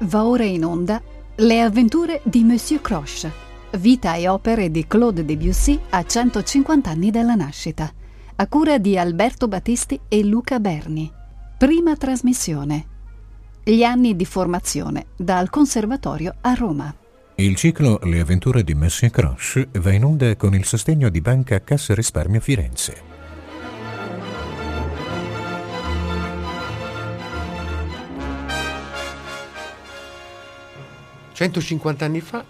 Va ora in onda Le avventure di Monsieur Croche, vita e opere di Claude Debussy a 150 anni dalla nascita, a cura di Alberto Battisti e Luca Berni. Prima trasmissione. Gli anni di formazione dal Conservatorio a Roma. Il ciclo Le avventure di Monsieur Croche va in onda con il sostegno di Banca Cassa Risparmio Firenze. 150 anni fa,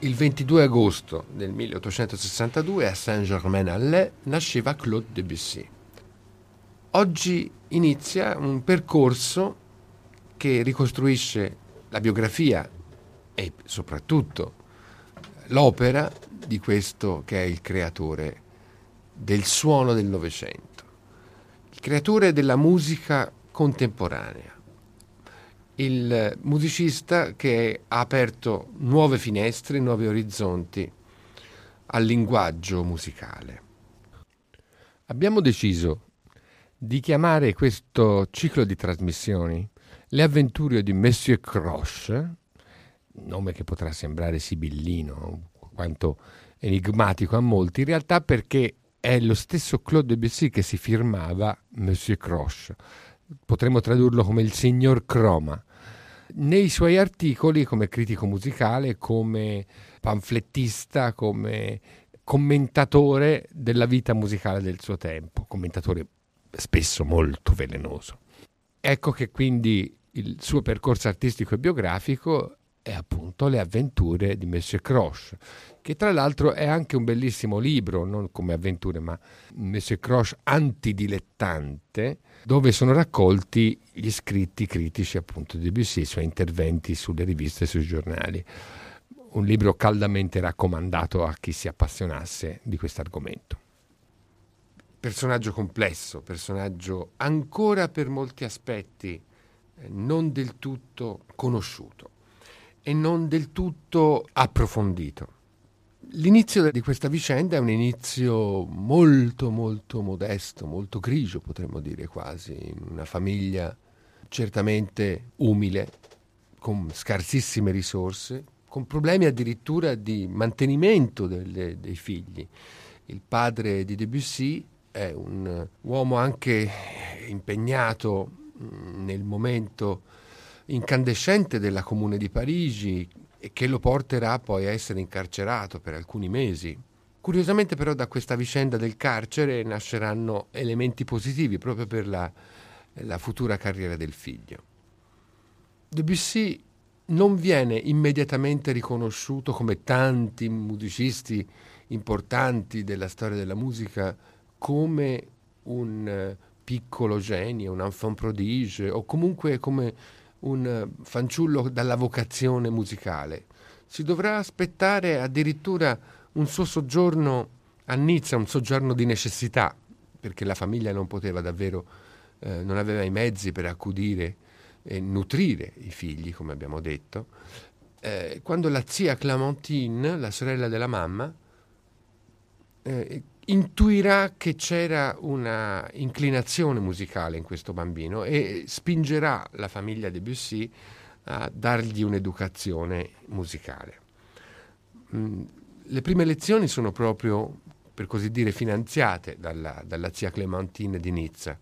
il 22 agosto del 1862 a Saint-Germain-en-Laye nasceva Claude Debussy. Oggi inizia un percorso che ricostruisce la biografia e soprattutto l'opera di questo che è il creatore del suono del Novecento, il creatore della musica contemporanea il musicista che ha aperto nuove finestre, nuovi orizzonti al linguaggio musicale. Abbiamo deciso di chiamare questo ciclo di trasmissioni Le avventure di Monsieur Croche, nome che potrà sembrare sibillino, quanto enigmatico a molti, in realtà perché è lo stesso Claude Debussy che si firmava Monsieur Croche. Potremmo tradurlo come il signor Croma nei suoi articoli come critico musicale, come panflettista, come commentatore della vita musicale del suo tempo, commentatore spesso molto velenoso. Ecco che quindi il suo percorso artistico e biografico è appunto Le avventure di Monsieur Croche, che tra l'altro è anche un bellissimo libro, non come avventure, ma Monsieur Croche antidilettante, dove sono raccolti gli scritti critici appunto di Debussy, i suoi interventi sulle riviste e sui giornali. Un libro caldamente raccomandato a chi si appassionasse di questo argomento. Personaggio complesso, personaggio ancora per molti aspetti eh, non del tutto conosciuto e non del tutto approfondito. L'inizio di questa vicenda è un inizio molto molto modesto, molto grigio potremmo dire quasi, in una famiglia certamente umile, con scarsissime risorse, con problemi addirittura di mantenimento delle, dei figli. Il padre di Debussy è un uomo anche impegnato nel momento incandescente della Comune di Parigi e che lo porterà poi a essere incarcerato per alcuni mesi. Curiosamente però da questa vicenda del carcere nasceranno elementi positivi proprio per la, la futura carriera del figlio. Debussy non viene immediatamente riconosciuto come tanti musicisti importanti della storia della musica come un piccolo genio, un enfant prodige o comunque come un eh, fanciullo dalla vocazione musicale. Si dovrà aspettare addirittura un suo soggiorno a Nizza, un soggiorno di necessità, perché la famiglia non poteva davvero, eh, non aveva i mezzi per accudire e nutrire i figli, come abbiamo detto. Eh, quando la zia Clementine, la sorella della mamma, eh, intuirà che c'era una inclinazione musicale in questo bambino e spingerà la famiglia Debussy a dargli un'educazione musicale. Mm, le prime lezioni sono proprio, per così dire, finanziate dalla, dalla zia Clementine di Nizza.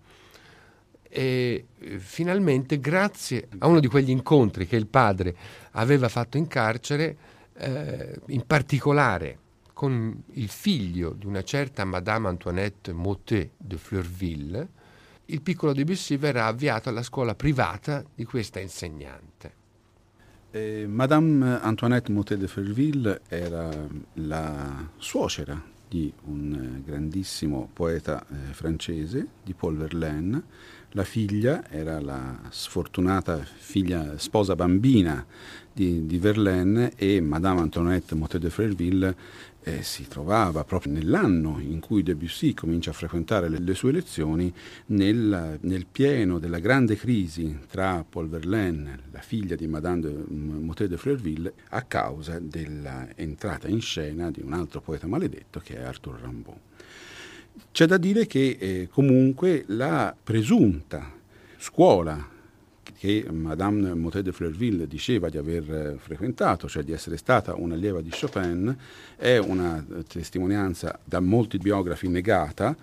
E eh, finalmente, grazie a uno di quegli incontri che il padre aveva fatto in carcere, eh, in particolare con il figlio di una certa Madame Antoinette Motet de Fleurville, il piccolo Debussy verrà avviato alla scuola privata di questa insegnante. Eh, Madame Antoinette Motet de Fleurville era la suocera di un grandissimo poeta eh, francese, di Paul Verlaine. La figlia era la sfortunata figlia, sposa bambina di, di Verlaine e Madame Antoinette Motet de Fleurville eh, si trovava proprio nell'anno in cui Debussy comincia a frequentare le, le sue lezioni, nel, nel, pieno della grande crisi tra Paul Verlaine, la figlia di Madame de Motet de Fleurville, a causa dell'entrata in scena di un altro poeta maledetto che è Arthur Rimbaud. C'è da dire che eh, comunque la presunta scuola che Madame Motet de Fleurville diceva di aver eh, frequentato, cioè di essere stata un'allieva di Chopin, è una testimonianza da molti biografi negata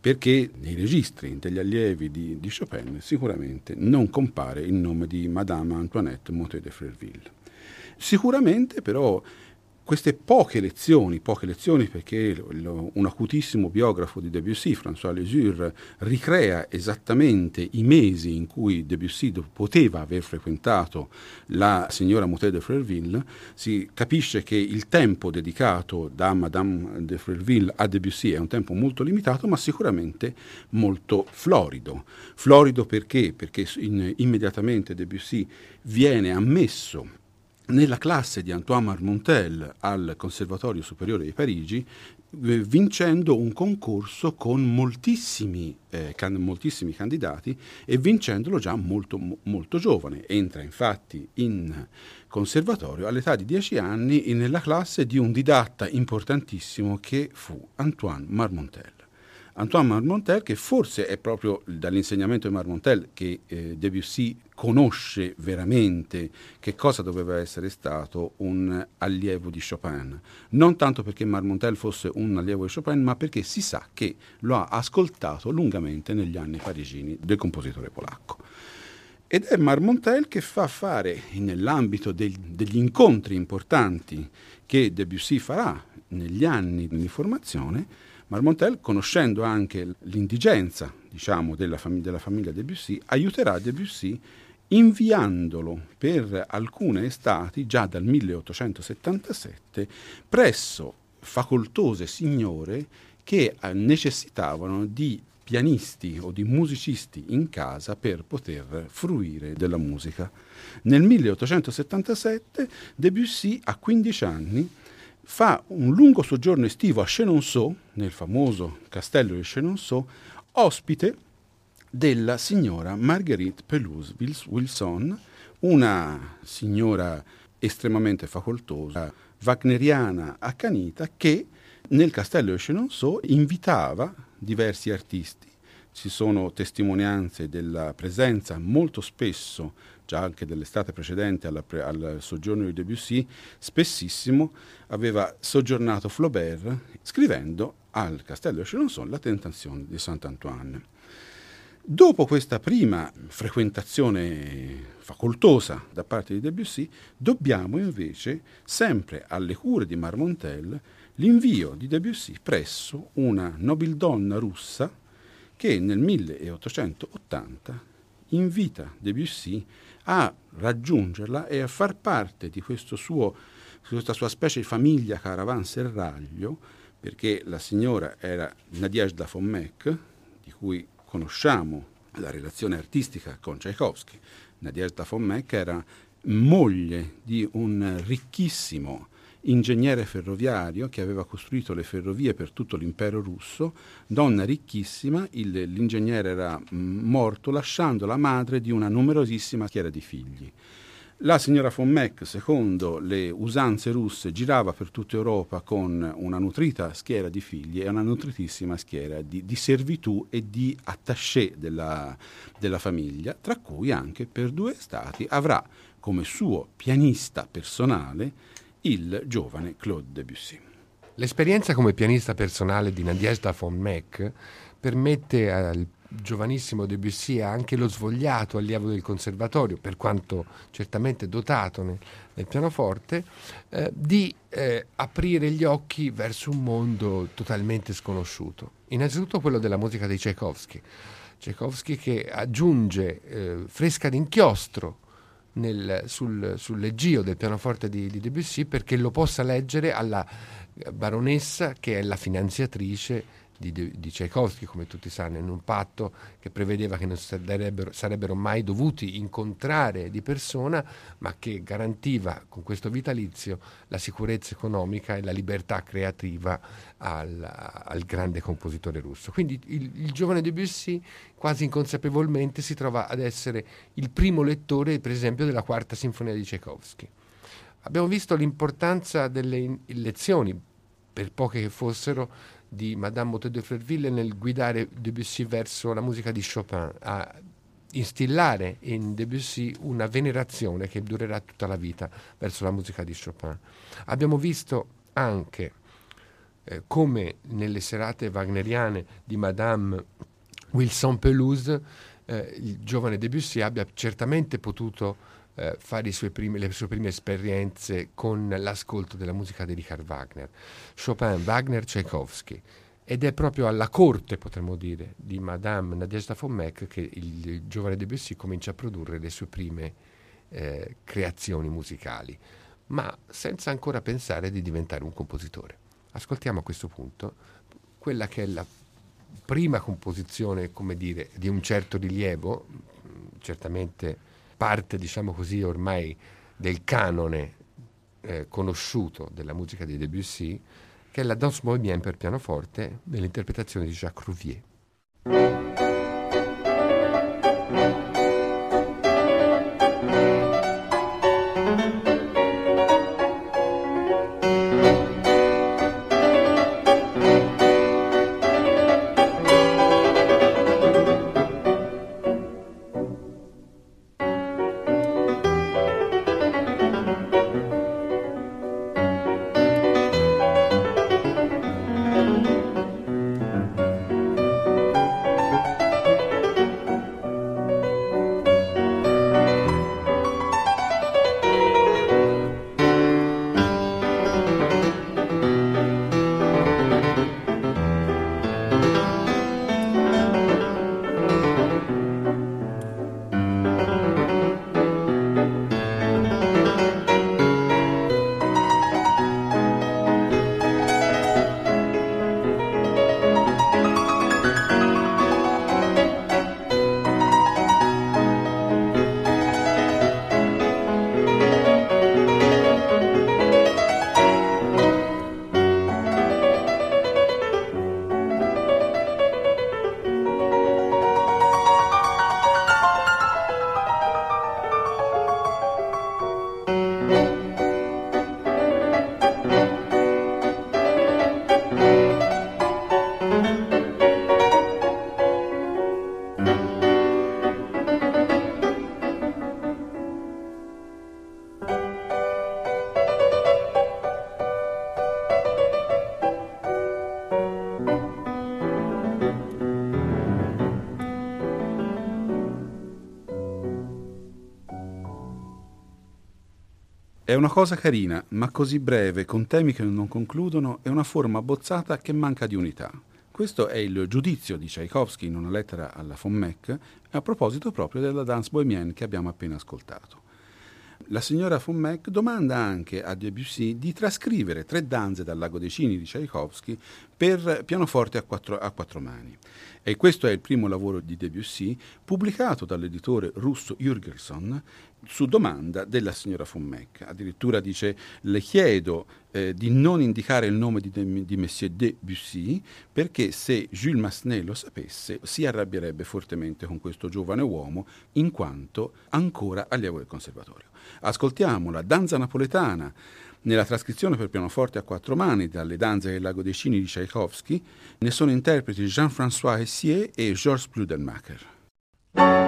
perché nei registri degli allievi di, di Chopin sicuramente non compare il nome di Madame Antoinette Motet de Fleurville. Sicuramente però queste poche lezioni, poche lezioni perché un acutissimo biografo di Debussy, François Lesure, ricrea esattamente i mesi in cui Debussy poteva aver frequentato la signora Moutet de Freurville, si capisce che il tempo dedicato da Madame de Freurville a Debussy è un tempo molto limitato, ma sicuramente molto florido. Florido perché? Perché in, immediatamente Debussy viene ammesso nella classe di Antoine Marmontel al Conservatorio Superiore di Parigi, vincendo un concorso con moltissimi, eh, can- moltissimi, candidati e vincendolo già molto, molto giovane. Entra infatti in conservatorio all'età di 10 anni nella classe di un didatta importantissimo che fu Antoine Marmontel. Antoine Marmontel, che forse è proprio dall'insegnamento di Marmontel che eh, Debussy conosce veramente che cosa doveva essere stato un allievo di Chopin. Non tanto perché Marmontel fosse un allievo di Chopin, ma perché si sa che lo ha ascoltato lungamente negli anni parigini del compositore polacco. Ed è Marmontel che fa fare, nell'ambito del, degli incontri importanti che Debussy farà negli anni di formazione, Marmontel, conoscendo anche l'indigenza diciamo, della, fam- della famiglia Debussy, aiuterà Debussy inviandolo per alcune estati, già dal 1877, presso facoltose signore che eh, necessitavano di pianisti o di musicisti in casa per poter fruire della musica. Nel 1877 Debussy, a 15 anni, fa un lungo soggiorno estivo a Chenonceau, nel famoso castello di Chenonceau, ospite della signora Marguerite Pelouse Wilson, una signora estremamente facoltosa, wagneriana accanita, che nel castello di Chenonceau invitava diversi artisti. Ci sono testimonianze della presenza molto spesso già anche dell'estate precedente alla, al soggiorno di Debussy, spessissimo aveva soggiornato Flaubert scrivendo al castello di Chenonceau la tentazione di Sant'Antoine. Dopo questa prima frequentazione facoltosa da parte di Debussy, dobbiamo invece, sempre alle cure di Marmontel, l'invio di Debussy presso una nobildonna russa che nel 1880 invita Debussy a raggiungerla e a far parte di suo, questa sua specie di famiglia caravanserraglio, perché la signora era Nadezhda von Meck, di cui conosciamo la relazione artistica con Tchaikovsky. Nadezhda von Meck era moglie di un ricchissimo ingegnere ferroviario che aveva costruito le ferrovie per tutto l'impero russo, donna ricchissima, il, l'ingegnere era mm, morto lasciando la madre di una numerosissima schiera di figli. La signora von Meck, secondo le usanze russe, girava per tutta Europa con una nutrita schiera di figli e una nutritissima schiera di, di servitù e di attaché della, della famiglia, tra cui anche per due stati avrà come suo pianista personale il giovane Claude Debussy. L'esperienza come pianista personale di Nadezhda von Meck permette al giovanissimo Debussy anche lo svogliato allievo del conservatorio, per quanto certamente dotato nel, nel pianoforte, eh, di eh, aprire gli occhi verso un mondo totalmente sconosciuto. Innanzitutto quello della musica di Tchaikovsky. Tchaikovsky che aggiunge eh, fresca d'inchiostro nel, sul, sul, leggio del pianoforte di, di Debussy perché lo possa leggere alla baronessa che è la finanziatrice di, di Tchaikovsky, come tutti sanno, in un patto che prevedeva che non sarebbero, sarebbero, mai dovuti incontrare di persona, ma che garantiva con questo vitalizio la sicurezza economica e la libertà creativa al, al grande compositore russo. Quindi il, il giovane Debussy quasi inconsapevolmente si trova ad essere il primo lettore, per esempio, della quarta sinfonia di Tchaikovsky. Abbiamo visto l'importanza delle lezioni, per poche che fossero, di Madame Motet de Frerville nel guidare Debussy verso la musica di Chopin. Ha instillare in Debussy una venerazione che durerà tutta la vita verso la musica di Chopin. Abbiamo visto anche eh, come nelle serate wagneriane di Madame Wilson Pelouse eh, il giovane Debussy abbia certamente potuto eh, fare primi, le sue prime esperienze con l'ascolto della musica di Richard Wagner. Chopin, Wagner, Tchaikovsky. Ed è proprio alla corte, potremmo dire, di Madame Nadezhda von che il, il giovane Debussy comincia a produrre le sue prime eh, creazioni musicali, ma senza ancora pensare di diventare un compositore. Ascoltiamo a questo punto quella che è la prima composizione, come dire, di un certo rilievo, certamente parte, diciamo così, ormai del canone eh, conosciuto della musica di Debussy, che è la Danse Bohemienne per pianoforte nell'interpretazione di Jacques Rouvier. È una cosa carina, ma così breve, con temi che non concludono, è una forma abbozzata che manca di unità. Questo è il giudizio di Tchaikovsky in una lettera alla von Meck a proposito proprio della danse bohemienne che abbiamo appena ascoltato. La signora von Meck domanda anche a Debussy di trascrivere tre danze dal Lago dei Cini di Tchaikovsky per pianoforte a quattro, a quattro mani. E questo è il primo lavoro di Debussy pubblicato dall'editore russo Jürgenson su domanda della signora von Meck. Addirittura dice: Le chiedo eh, di non indicare il nome di, de, di Monsieur Debussy perché se Jules Massenet lo sapesse si arrabbierebbe fortemente con questo giovane uomo in quanto ancora allievo del conservatorio. Ascoltiamo la danza napoletana nella trascrizione per pianoforte a quattro mani dalle danze del Lago dei Cini di Tchaikovsky ne sono interpreti Jean-François Hessier e Georges Bludenmacher.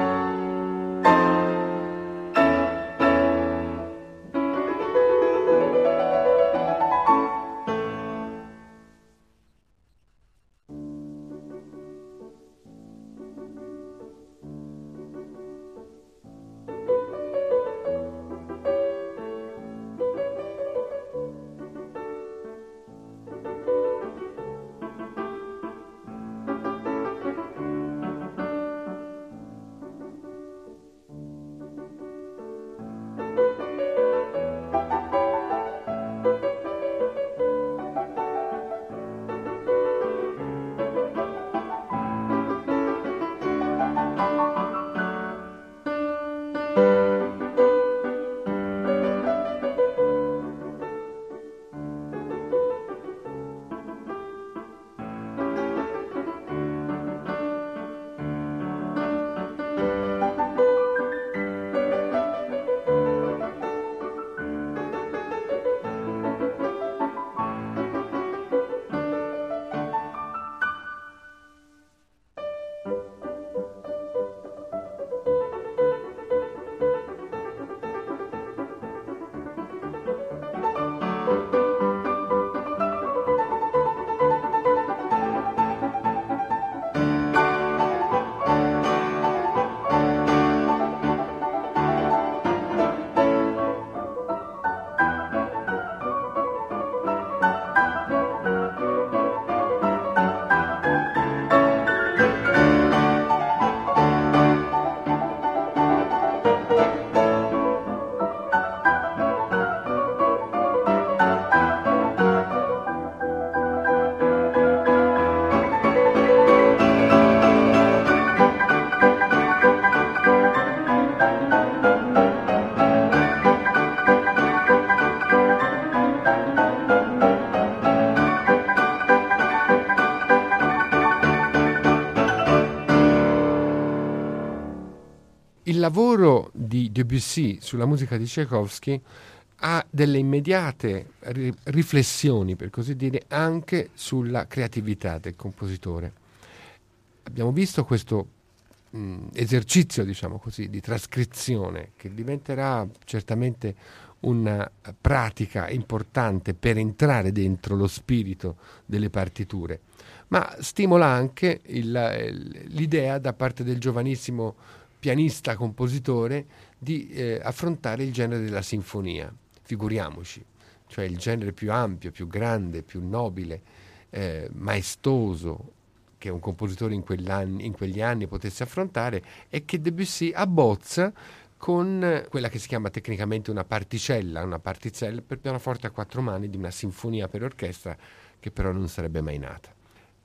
Lavoro di Debussy sulla musica di Tchaikovsky ha delle immediate ri- riflessioni, per così dire, anche sulla creatività del compositore. Abbiamo visto questo mh, esercizio, diciamo così, di trascrizione che diventerà certamente una pratica importante per entrare dentro lo spirito delle partiture, ma stimola anche il, l'idea da parte del giovanissimo pianista compositore di eh, affrontare il genere della sinfonia figuriamoci, cioè il genere più ampio, più grande, più nobile, eh, maestoso che un compositore in, in, quegli anni potesse affrontare e che Debussy abbozza con quella che si chiama tecnicamente una particella, una particella per pianoforte a quattro mani di una sinfonia per orchestra che però non sarebbe mai nata.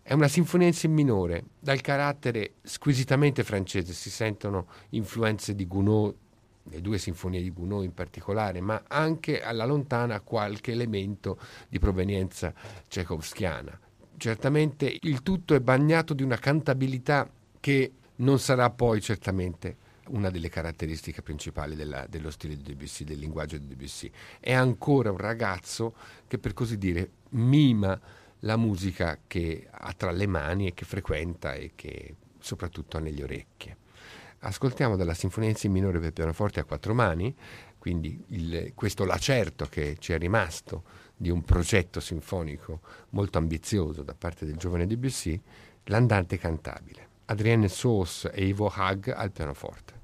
È una sinfonia in si minore, dal carattere squisitamente francese, si sentono influenze di Gounod, le due sinfonie di Gounod in particolare, ma anche alla lontana qualche elemento di provenienza tchaikovskiana. Certamente il tutto è bagnato di una cantabilità che non sarà poi certamente una delle caratteristiche principali della, dello stile di Debussy, del linguaggio di Debussy. È ancora un ragazzo che per così dire mima la musica che ha tra le mani e che frequenta e che soprattutto ha nelle orecchie. Ascoltiamo dalla Sinfonia in Si minore per pianoforte a quattro mani, quindi il, questo lacerto che ci è rimasto di un progetto sinfonico molto ambizioso da parte del giovane Debussy, l'andante cantabile. Adrienne Sauce e Ivo Hag al pianoforte.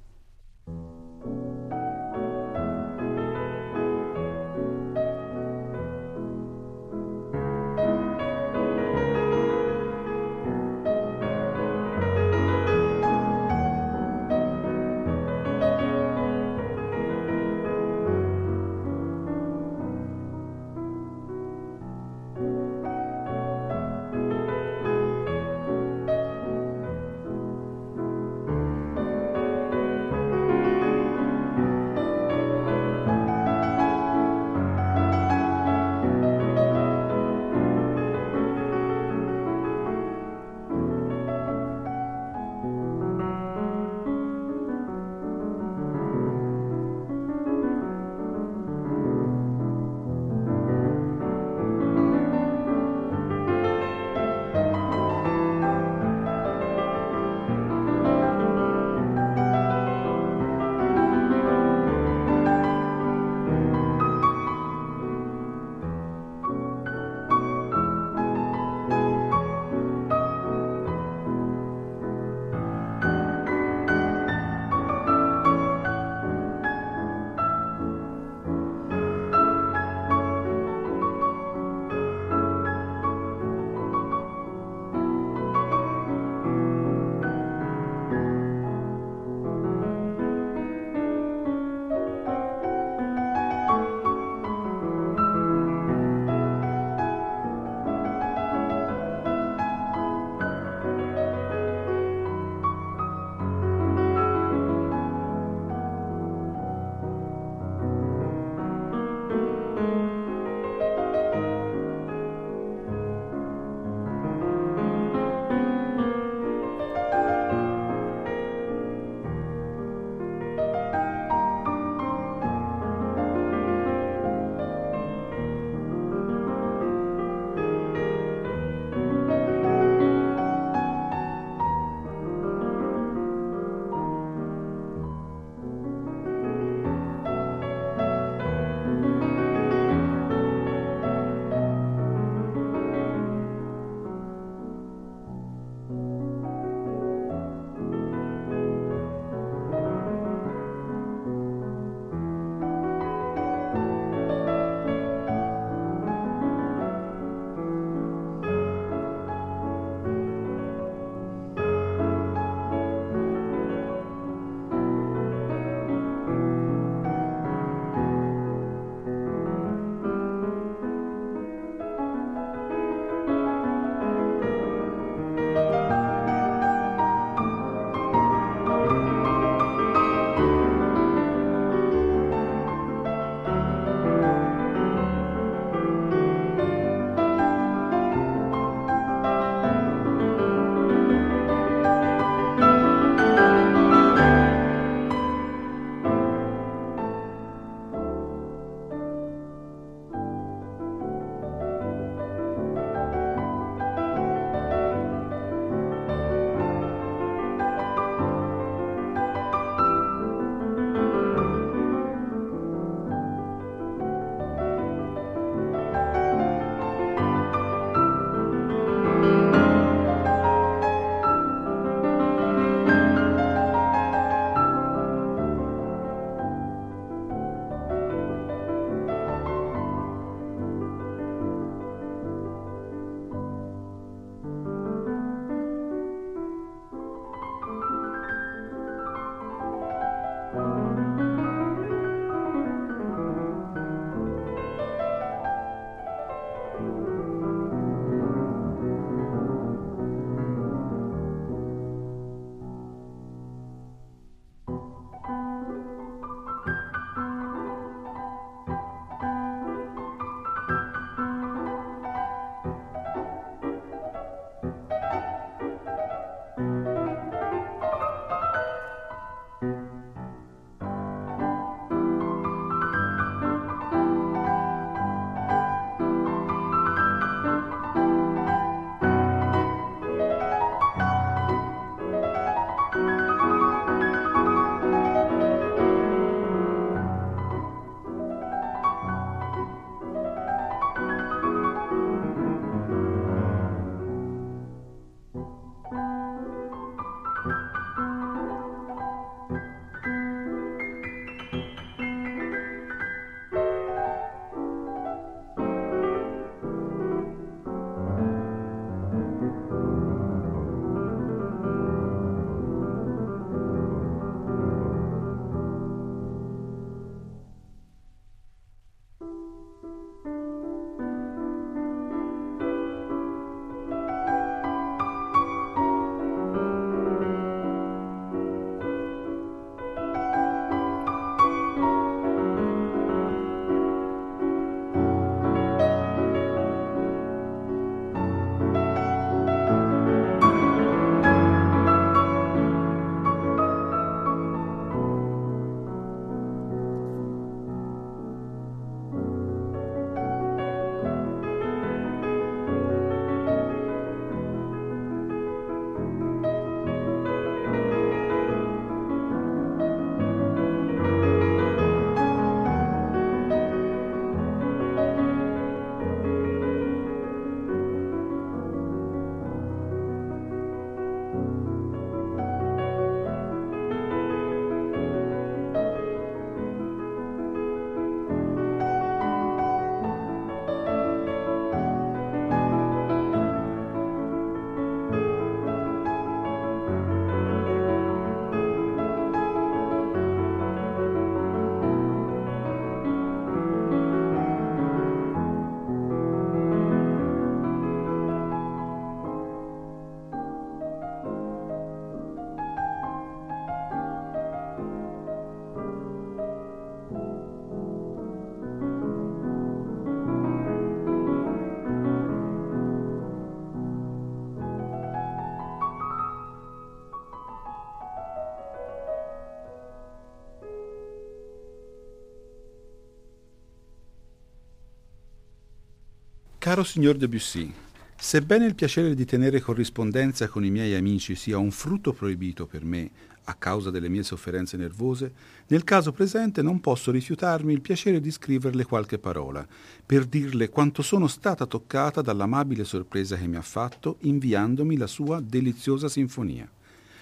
Caro signor Debussy, sebbene il piacere di tenere corrispondenza con i miei amici sia un frutto proibito per me a causa delle mie sofferenze nervose, nel caso presente non posso rifiutarmi il piacere di scriverle qualche parola, per dirle quanto sono stata toccata dall'amabile sorpresa che mi ha fatto inviandomi la sua deliziosa sinfonia.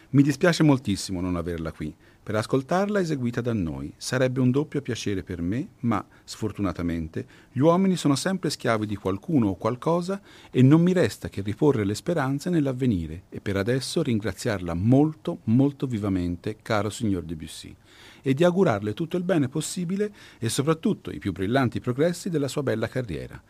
Mi dispiace moltissimo non averla qui, per ascoltarla eseguita da noi. Sarebbe un doppio piacere per me, ma, sfortunatamente, gli uomini sono sempre schiavi di qualcuno o qualcosa e non mi resta che riporre le speranze nell'avvenire e per adesso ringraziarla molto, molto vivamente, caro signor Debussy, e di augurarle tutto il bene possibile e soprattutto i più brillanti progressi della sua bella carriera.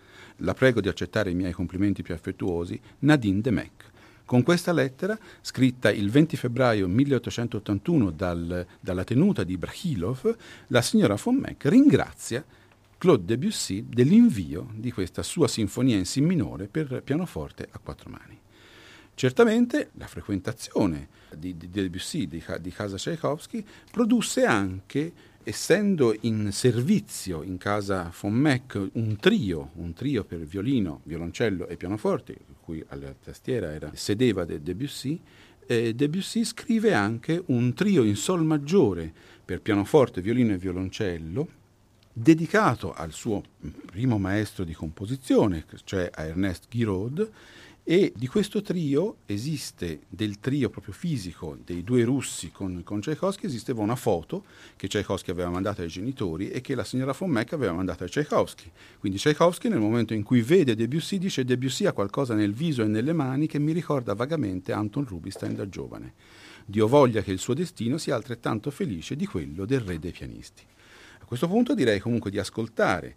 La prego di accettare i miei complimenti più affettuosi, Nadine de Mec. Con questa lettera, scritta il 20 febbraio 1881 dal, dalla tenuta di Brachilov, la signora von Meck ringrazia Claude Debussy dell'invio di questa sua sinfonia in Si minore per pianoforte a quattro mani. Certamente la frequentazione di, di Debussy di, di casa Tchaikovsky produsse anche essendo in servizio in casa von Meck un trio, un trio per violino, violoncello e pianoforte, cui alla tastiera era, sedeva de Debussy, eh, Debussy scrive anche un trio in sol maggiore per pianoforte, violino e violoncello, dedicato al suo primo maestro di composizione, cioè a Ernest Giraud, e di questo trio esiste, del trio proprio fisico dei due russi con, con Tchaikovsky, esisteva una foto che Tchaikovsky aveva mandato ai genitori e che la signora von Meck aveva mandato a Tchaikovsky. Quindi Tchaikovsky nel momento in cui vede Debussy dice Debussy ha qualcosa nel viso e nelle mani che mi ricorda vagamente Anton Rubinstein da giovane. Dio voglia che il suo destino sia altrettanto felice di quello del re dei pianisti. A questo punto direi comunque di ascoltare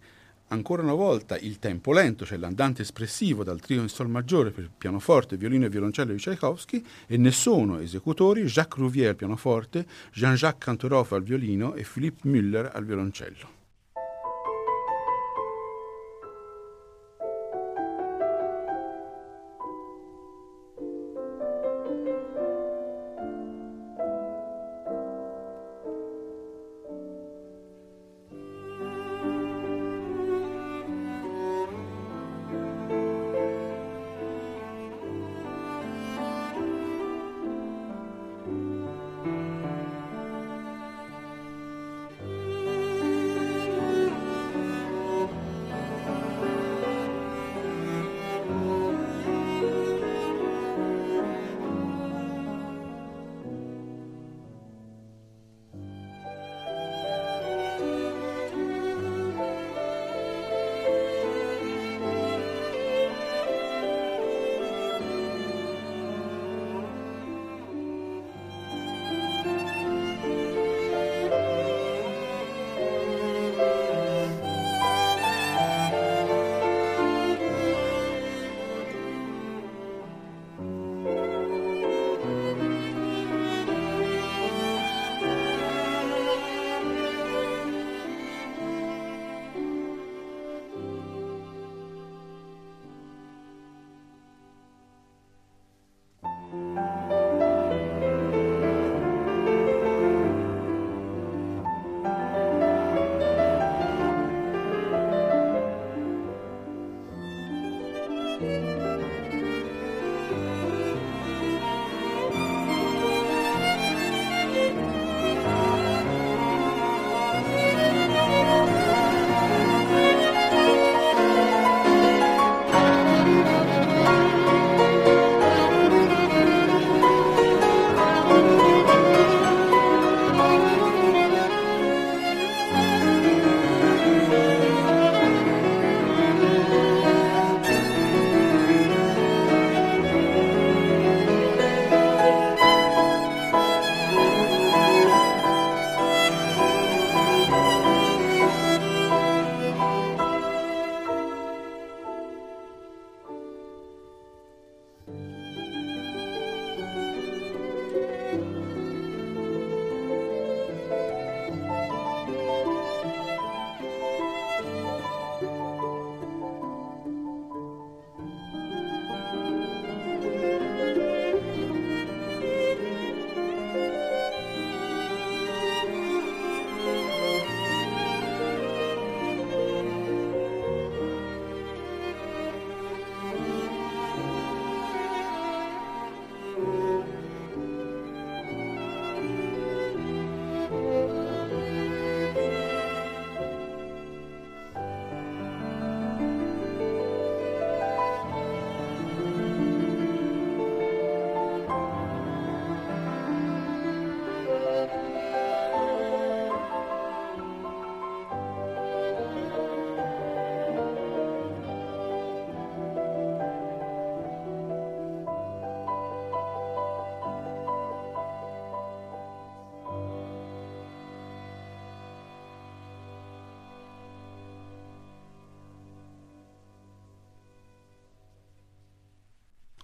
ancora una volta il tempo lento, cioè l'andante espressivo dal trio in sol maggiore per pianoforte, violino e violoncello di Tchaikovsky e ne sono esecutori Jacques Rouvier al pianoforte, Jean-Jacques Cantorov al violino e Philippe Müller al violoncello.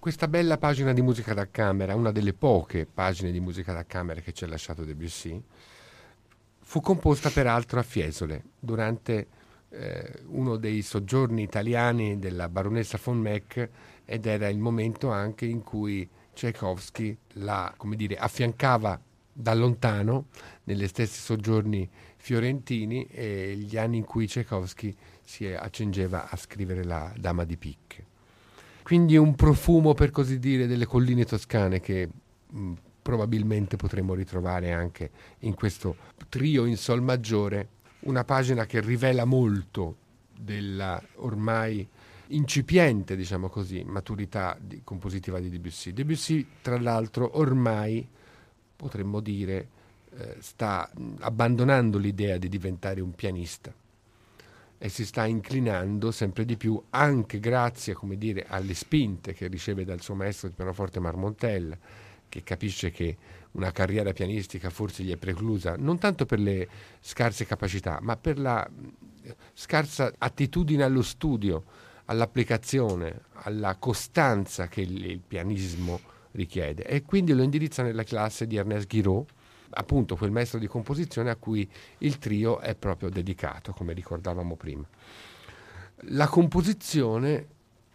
Questa bella pagina di musica da camera, una delle poche pagine di musica da camera che ci ha lasciato Debussy, fu composta peraltro a Fiesole durante eh, uno dei soggiorni italiani della baronessa von Meck ed era il momento anche in cui Tchaikovsky la dire, affiancava da lontano negli stessi soggiorni fiorentini e gli anni in cui Tchaikovsky si accingeva a scrivere la Dama di Picche. Quindi un profumo, per così dire, delle colline toscane che mh, probabilmente potremmo ritrovare anche in questo trio in sol maggiore, una pagina che rivela molto della ormai incipiente, diciamo così, maturità di, compositiva di Debussy. Debussy, tra l'altro, ormai potremmo dire, eh, sta abbandonando l'idea di diventare un pianista e si sta inclinando sempre di più anche grazie dire, alle spinte che riceve dal suo maestro di pianoforte Marmontel che capisce che una carriera pianistica forse gli è preclusa non tanto per le scarse capacità ma per la scarsa attitudine allo studio all'applicazione alla costanza che il, il pianismo richiede. E quindi lo indirizza nella classe di Ernest Guiraud, appunto quel maestro di composizione a cui il trio è proprio dedicato, come ricordavamo prima. La composizione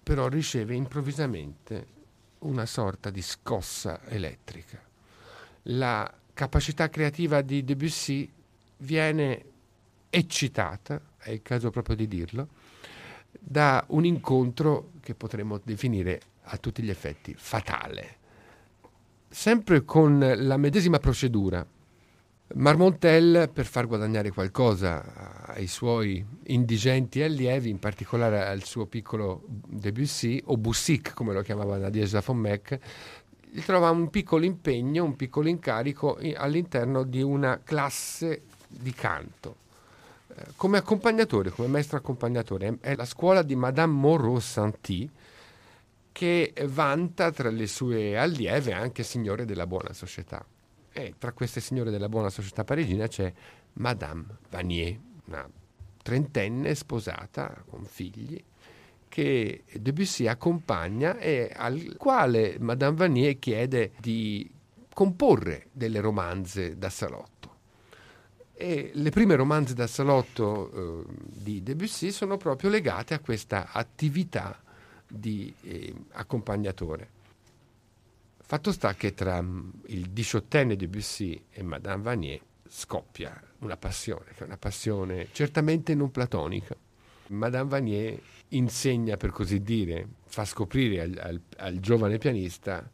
però riceve improvvisamente una sorta di scossa elettrica. La capacità creativa di Debussy viene eccitata, è il caso proprio di dirlo, da un incontro che potremmo definire a tutti gli effetti fatale sempre con la medesima procedura. Marmontel, per far guadagnare qualcosa ai suoi indigenti allievi, in particolare al suo piccolo Debussy, o Bussic come lo chiamava Nadia von Meck, trova un piccolo impegno, un piccolo incarico all'interno di una classe di canto eh, come accompagnatore, come maestro accompagnatore. È la scuola di Madame Moreau-Santy, che vanta tra le sue allieve anche signore della buona società. E tra queste signore della buona società parigina c'è Madame Vanier, una trentenne sposata con figli, che Debussy accompagna e al quale Madame Vanier chiede di comporre delle romanze da salotto. E le prime romanze da salotto eh, di Debussy sono proprio legate a questa attività di eh, accompagnatore. Fatto sta che tra mm, il diciottenne Debussy e Madame Vanier scoppia una passione, che è una passione certamente non platonica. Madame Vanier insegna, per così dire, fa scoprire al, al, al giovane pianista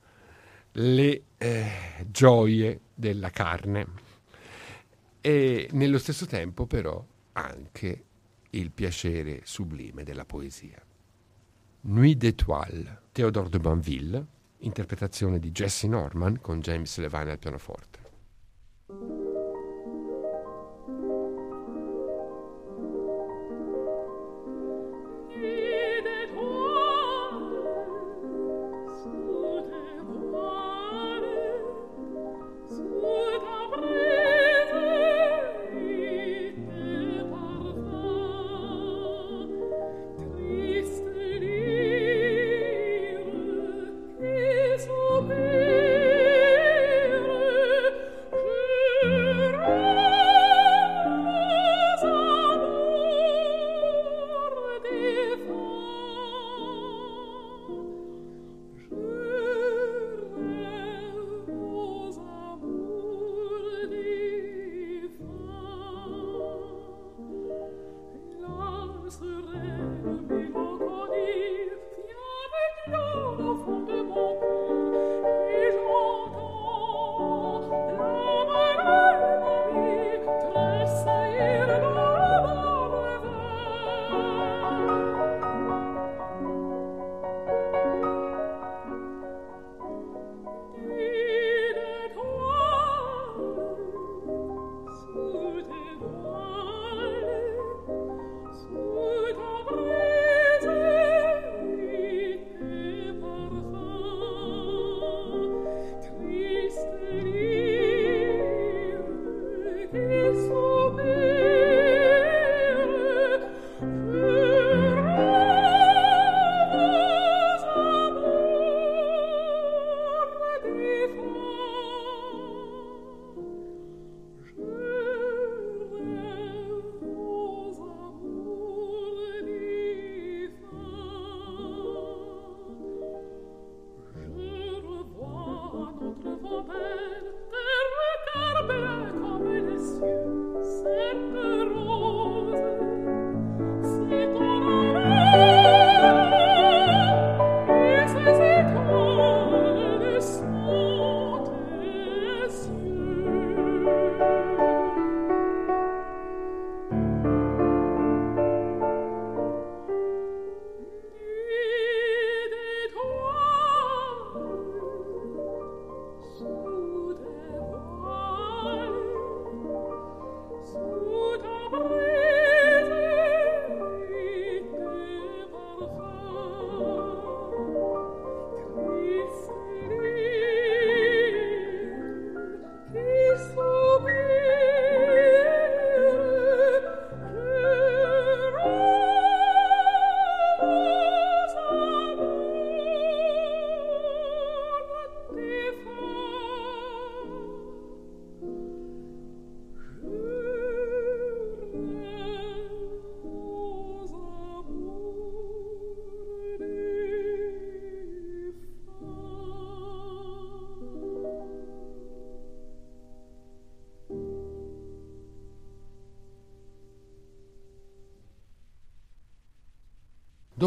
le eh, gioie della carne e nello stesso tempo però anche il piacere sublime della poesia. Nuit d'étoiles, Theodore de Banville, interpretazione di Jesse Norman con James Levine al pianoforte.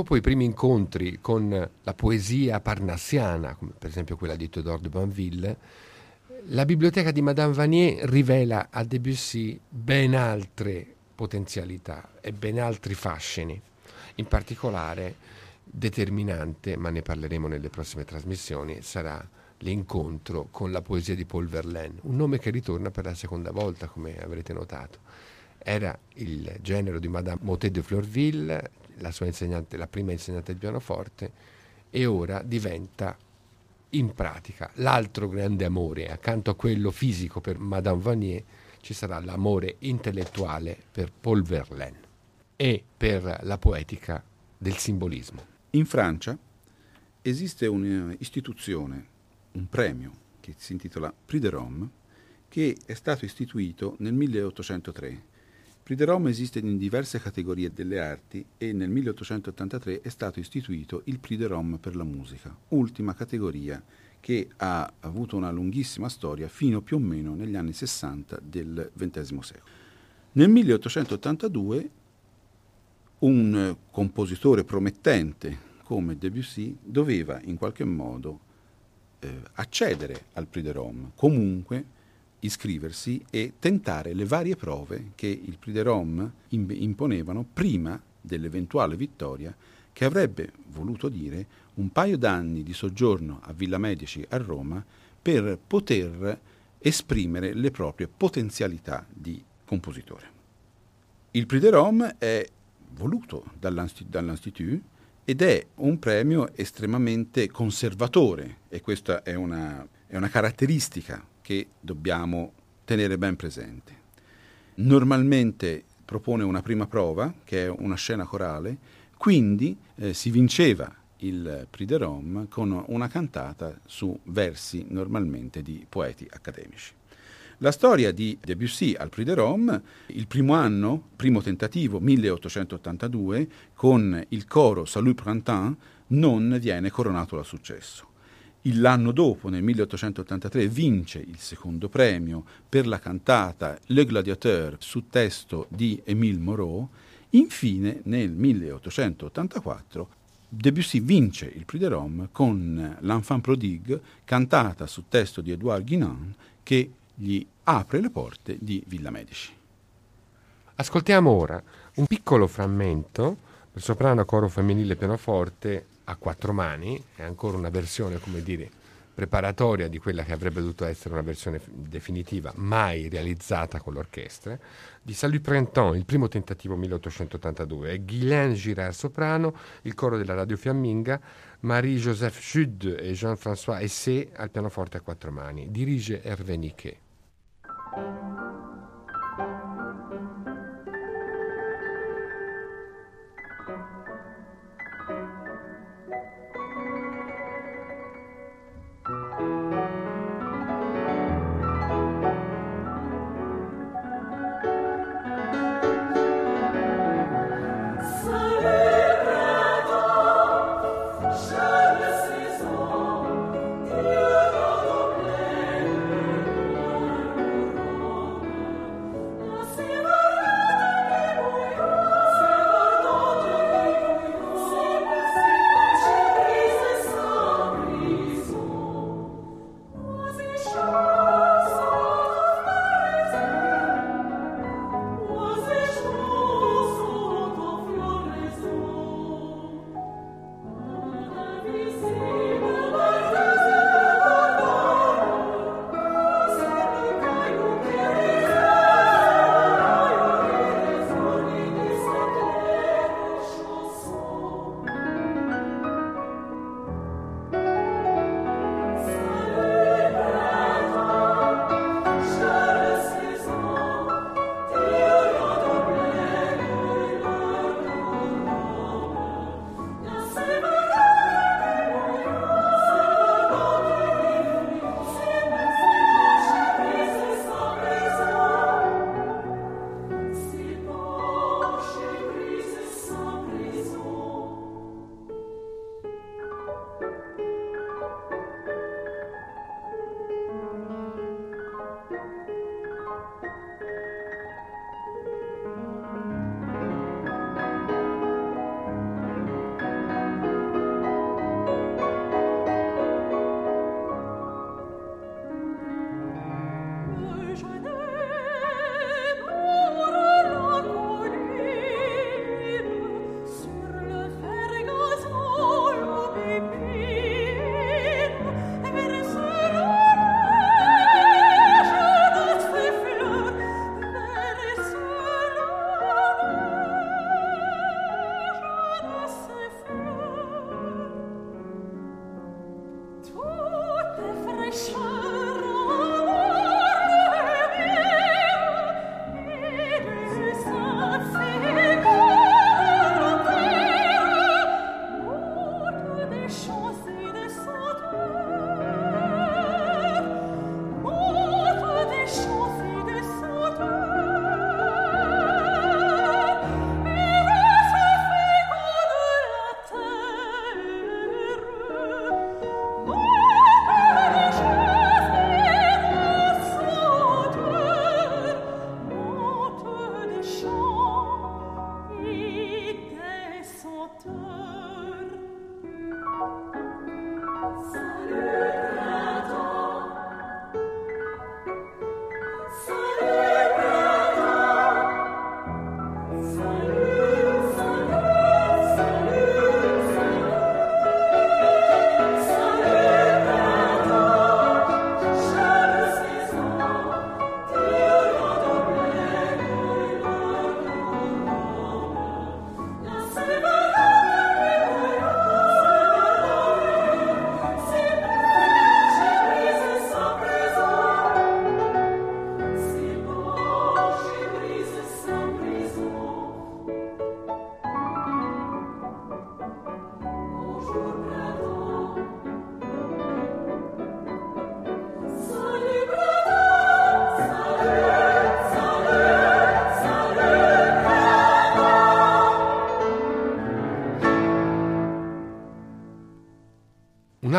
Dopo i primi incontri con la poesia parnassiana, come per esempio quella di Théodore de Banville, la biblioteca di Madame Vanier rivela a Debussy ben altre potenzialità e ben altri fascini. In particolare, determinante, ma ne parleremo nelle prossime trasmissioni, sarà l'incontro con la poesia di Paul Verlaine, un nome che ritorna per la seconda volta, come avrete notato. Era il genero di Madame Motet de Fleurville, la, sua insegnante, la prima insegnante di pianoforte, e ora diventa in pratica l'altro grande amore, accanto a quello fisico per Madame Vanier, ci sarà l'amore intellettuale per Paul Verlaine e per la poetica del simbolismo. In Francia esiste un'istituzione, un premio che si intitola Prix de Rome, che è stato istituito nel 1803 Prix de Rome esiste in diverse categorie delle arti e nel 1883 è stato istituito il Prix de Rome per la musica, ultima categoria che ha avuto una lunghissima storia fino più o meno negli anni 60 del XX secolo. Nel 1882 un compositore promettente come Debussy doveva in qualche modo eh, accedere al Prix de Rome, comunque iscriversi e tentare le varie prove che il Prix de Rome imponevano prima dell'eventuale vittoria che avrebbe voluto dire un paio d'anni di soggiorno a Villa Medici a Roma per poter esprimere le proprie potenzialità di compositore. Il Prix de Rome è voluto dall'Institut ed è un premio estremamente conservatore e questa è una, è una caratteristica che dobbiamo tenere ben presente. Normalmente propone una prima prova, che è una scena corale, quindi eh, si vinceva il Prix de Rome con una cantata su versi normalmente di poeti accademici. La storia di Debussy al Prix de Rome, il primo anno, primo tentativo, 1882, con il coro Salut Printemps, non viene coronato da successo. L'anno dopo, nel 1883, vince il secondo premio per la cantata Le Gladiateur su testo di Émile Moreau. Infine, nel 1884, Debussy vince il Prix de Rome con L'Enfant prodigue, cantata su testo di Edouard Guinan, che gli apre le porte di Villa Medici. Ascoltiamo ora un piccolo frammento per soprano, coro femminile pianoforte a quattro mani, è ancora una versione, come dire, preparatoria di quella che avrebbe dovuto essere una versione definitiva, mai realizzata con l'orchestra, di Salut Printemps, il primo tentativo 1882, Guylaine Girard soprano, il coro della Radio Fiamminga, Marie-Joseph Jude e Jean-François Essé al pianoforte a quattro mani, dirige Hervé Niquet.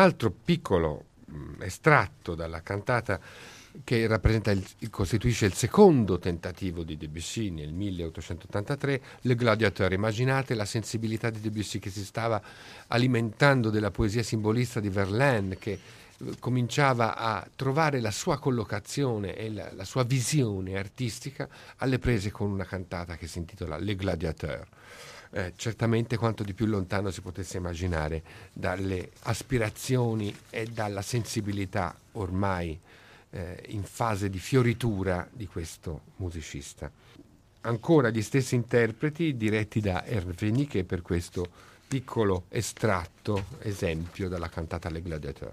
Altro piccolo mh, estratto dalla cantata che il, costituisce il secondo tentativo di Debussy nel 1883, Le Gladiateur. Immaginate la sensibilità di Debussy che si stava alimentando della poesia simbolista di Verlaine, che eh, cominciava a trovare la sua collocazione e la, la sua visione artistica alle prese con una cantata che si intitola Le Gladiateur. Eh, certamente quanto di più lontano si potesse immaginare dalle aspirazioni e dalla sensibilità ormai eh, in fase di fioritura di questo musicista. Ancora gli stessi interpreti diretti da Herveni che per questo piccolo estratto, esempio dalla cantata Le Gladiateur.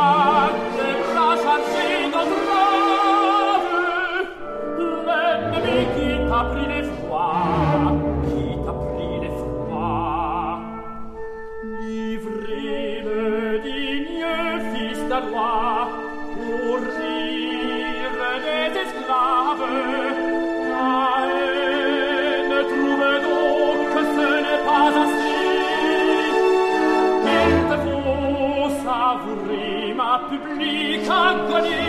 God. Accompany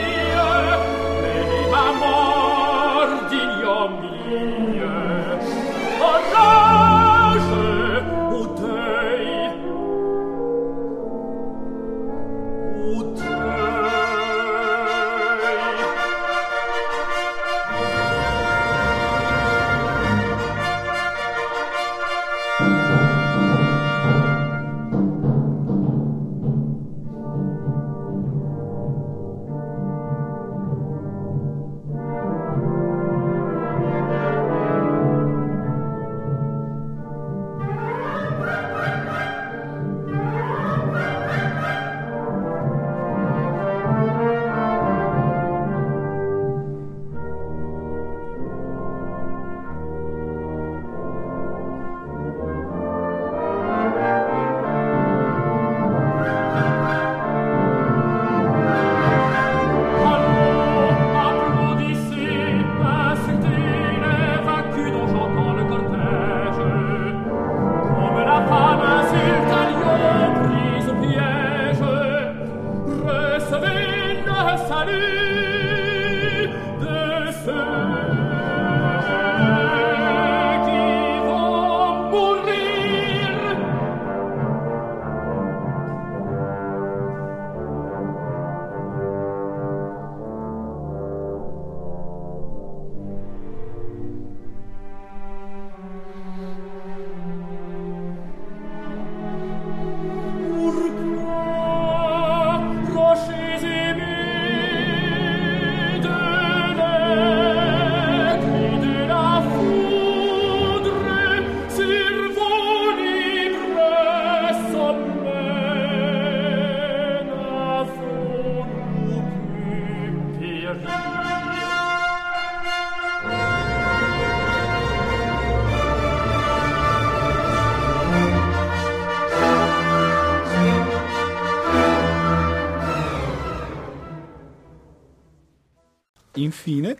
Infine,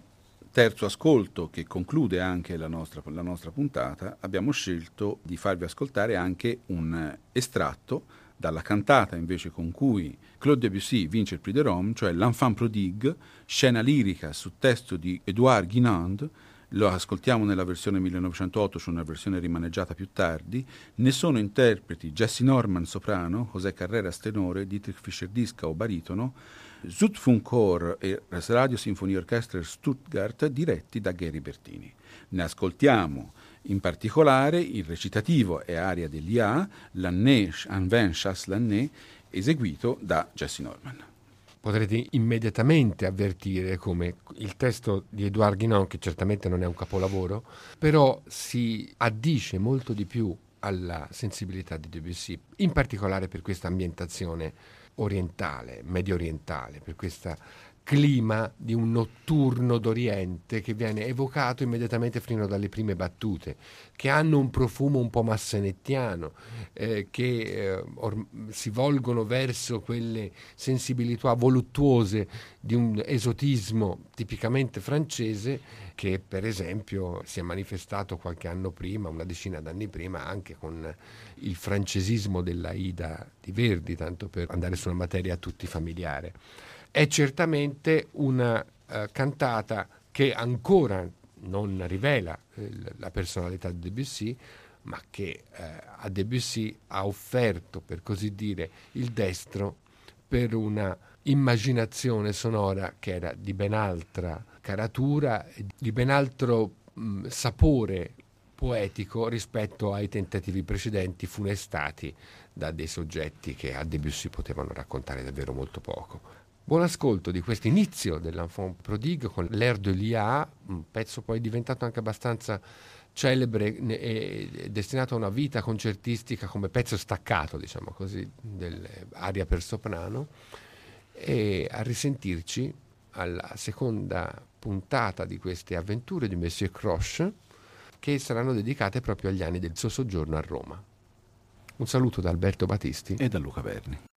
terzo ascolto che conclude anche la nostra, la nostra, puntata, abbiamo scelto di farvi ascoltare anche un estratto dalla cantata invece con cui Claude Debussy vince il Prix de Rome, cioè L'Enfant Prodigue, scena lirica su testo di Edouard Guinand, lo ascoltiamo nella versione 1908, c'è una versione rimaneggiata più tardi, ne sono interpreti Jesse Norman soprano, José Carreras tenore, Dietrich Fischer-Disca o baritono, Zutfunchor e Radio Sinfonia Orchestra Stuttgart diretti da Gary Bertini. Ne ascoltiamo in particolare il recitativo e aria dell'IA, l'Année Anvin Chasse l'Année, eseguito da Jesse Norman. Potrete immediatamente avvertire come il testo di Edouard Guinan, che certamente non è un capolavoro, però si addice molto di più alla sensibilità di Debussy, in particolare per questa ambientazione orientale, medio orientale, per questa clima di un notturno d'Oriente che viene evocato immediatamente fino dalle prime battute, che hanno un profumo un po' massenettiano, eh, che eh, or- si volgono verso quelle sensibilità voluttuose di un esotismo tipicamente francese che per esempio si è manifestato qualche anno prima, una decina d'anni prima, anche con il francesismo dell'Aida di Verdi, tanto per andare su una materia a tutti familiare. È certamente una uh, cantata che ancora non rivela eh, la personalità di Debussy, ma che eh, a Debussy ha offerto, per così dire, il destro per una immaginazione sonora che era di ben altra caratura, di ben altro mh, sapore poetico rispetto ai tentativi precedenti funestati da dei soggetti che a Debussy potevano raccontare davvero molto poco. Buon ascolto di questo inizio dell'Enfant prodigue con l'Air de l'IA, un pezzo poi diventato anche abbastanza celebre e destinato a una vita concertistica come pezzo staccato, diciamo così, dell'aria per soprano, e a risentirci alla seconda puntata di queste avventure di Monsieur Croche che saranno dedicate proprio agli anni del suo soggiorno a Roma. Un saluto da Alberto Battisti e da Luca Berni.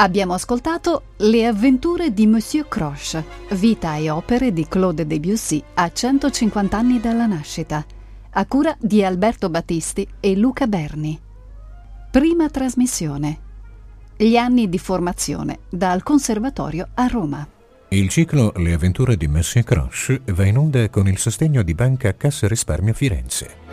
Abbiamo ascoltato Le avventure di Monsieur Croche, vita e opere di Claude Debussy a 150 anni dalla nascita, a cura di Alberto Battisti e Luca Berni. Prima trasmissione. Gli anni di formazione dal Conservatorio a Roma. Il ciclo Le avventure di Monsieur Croche va in onda con il sostegno di Banca Cassa Risparmio Firenze.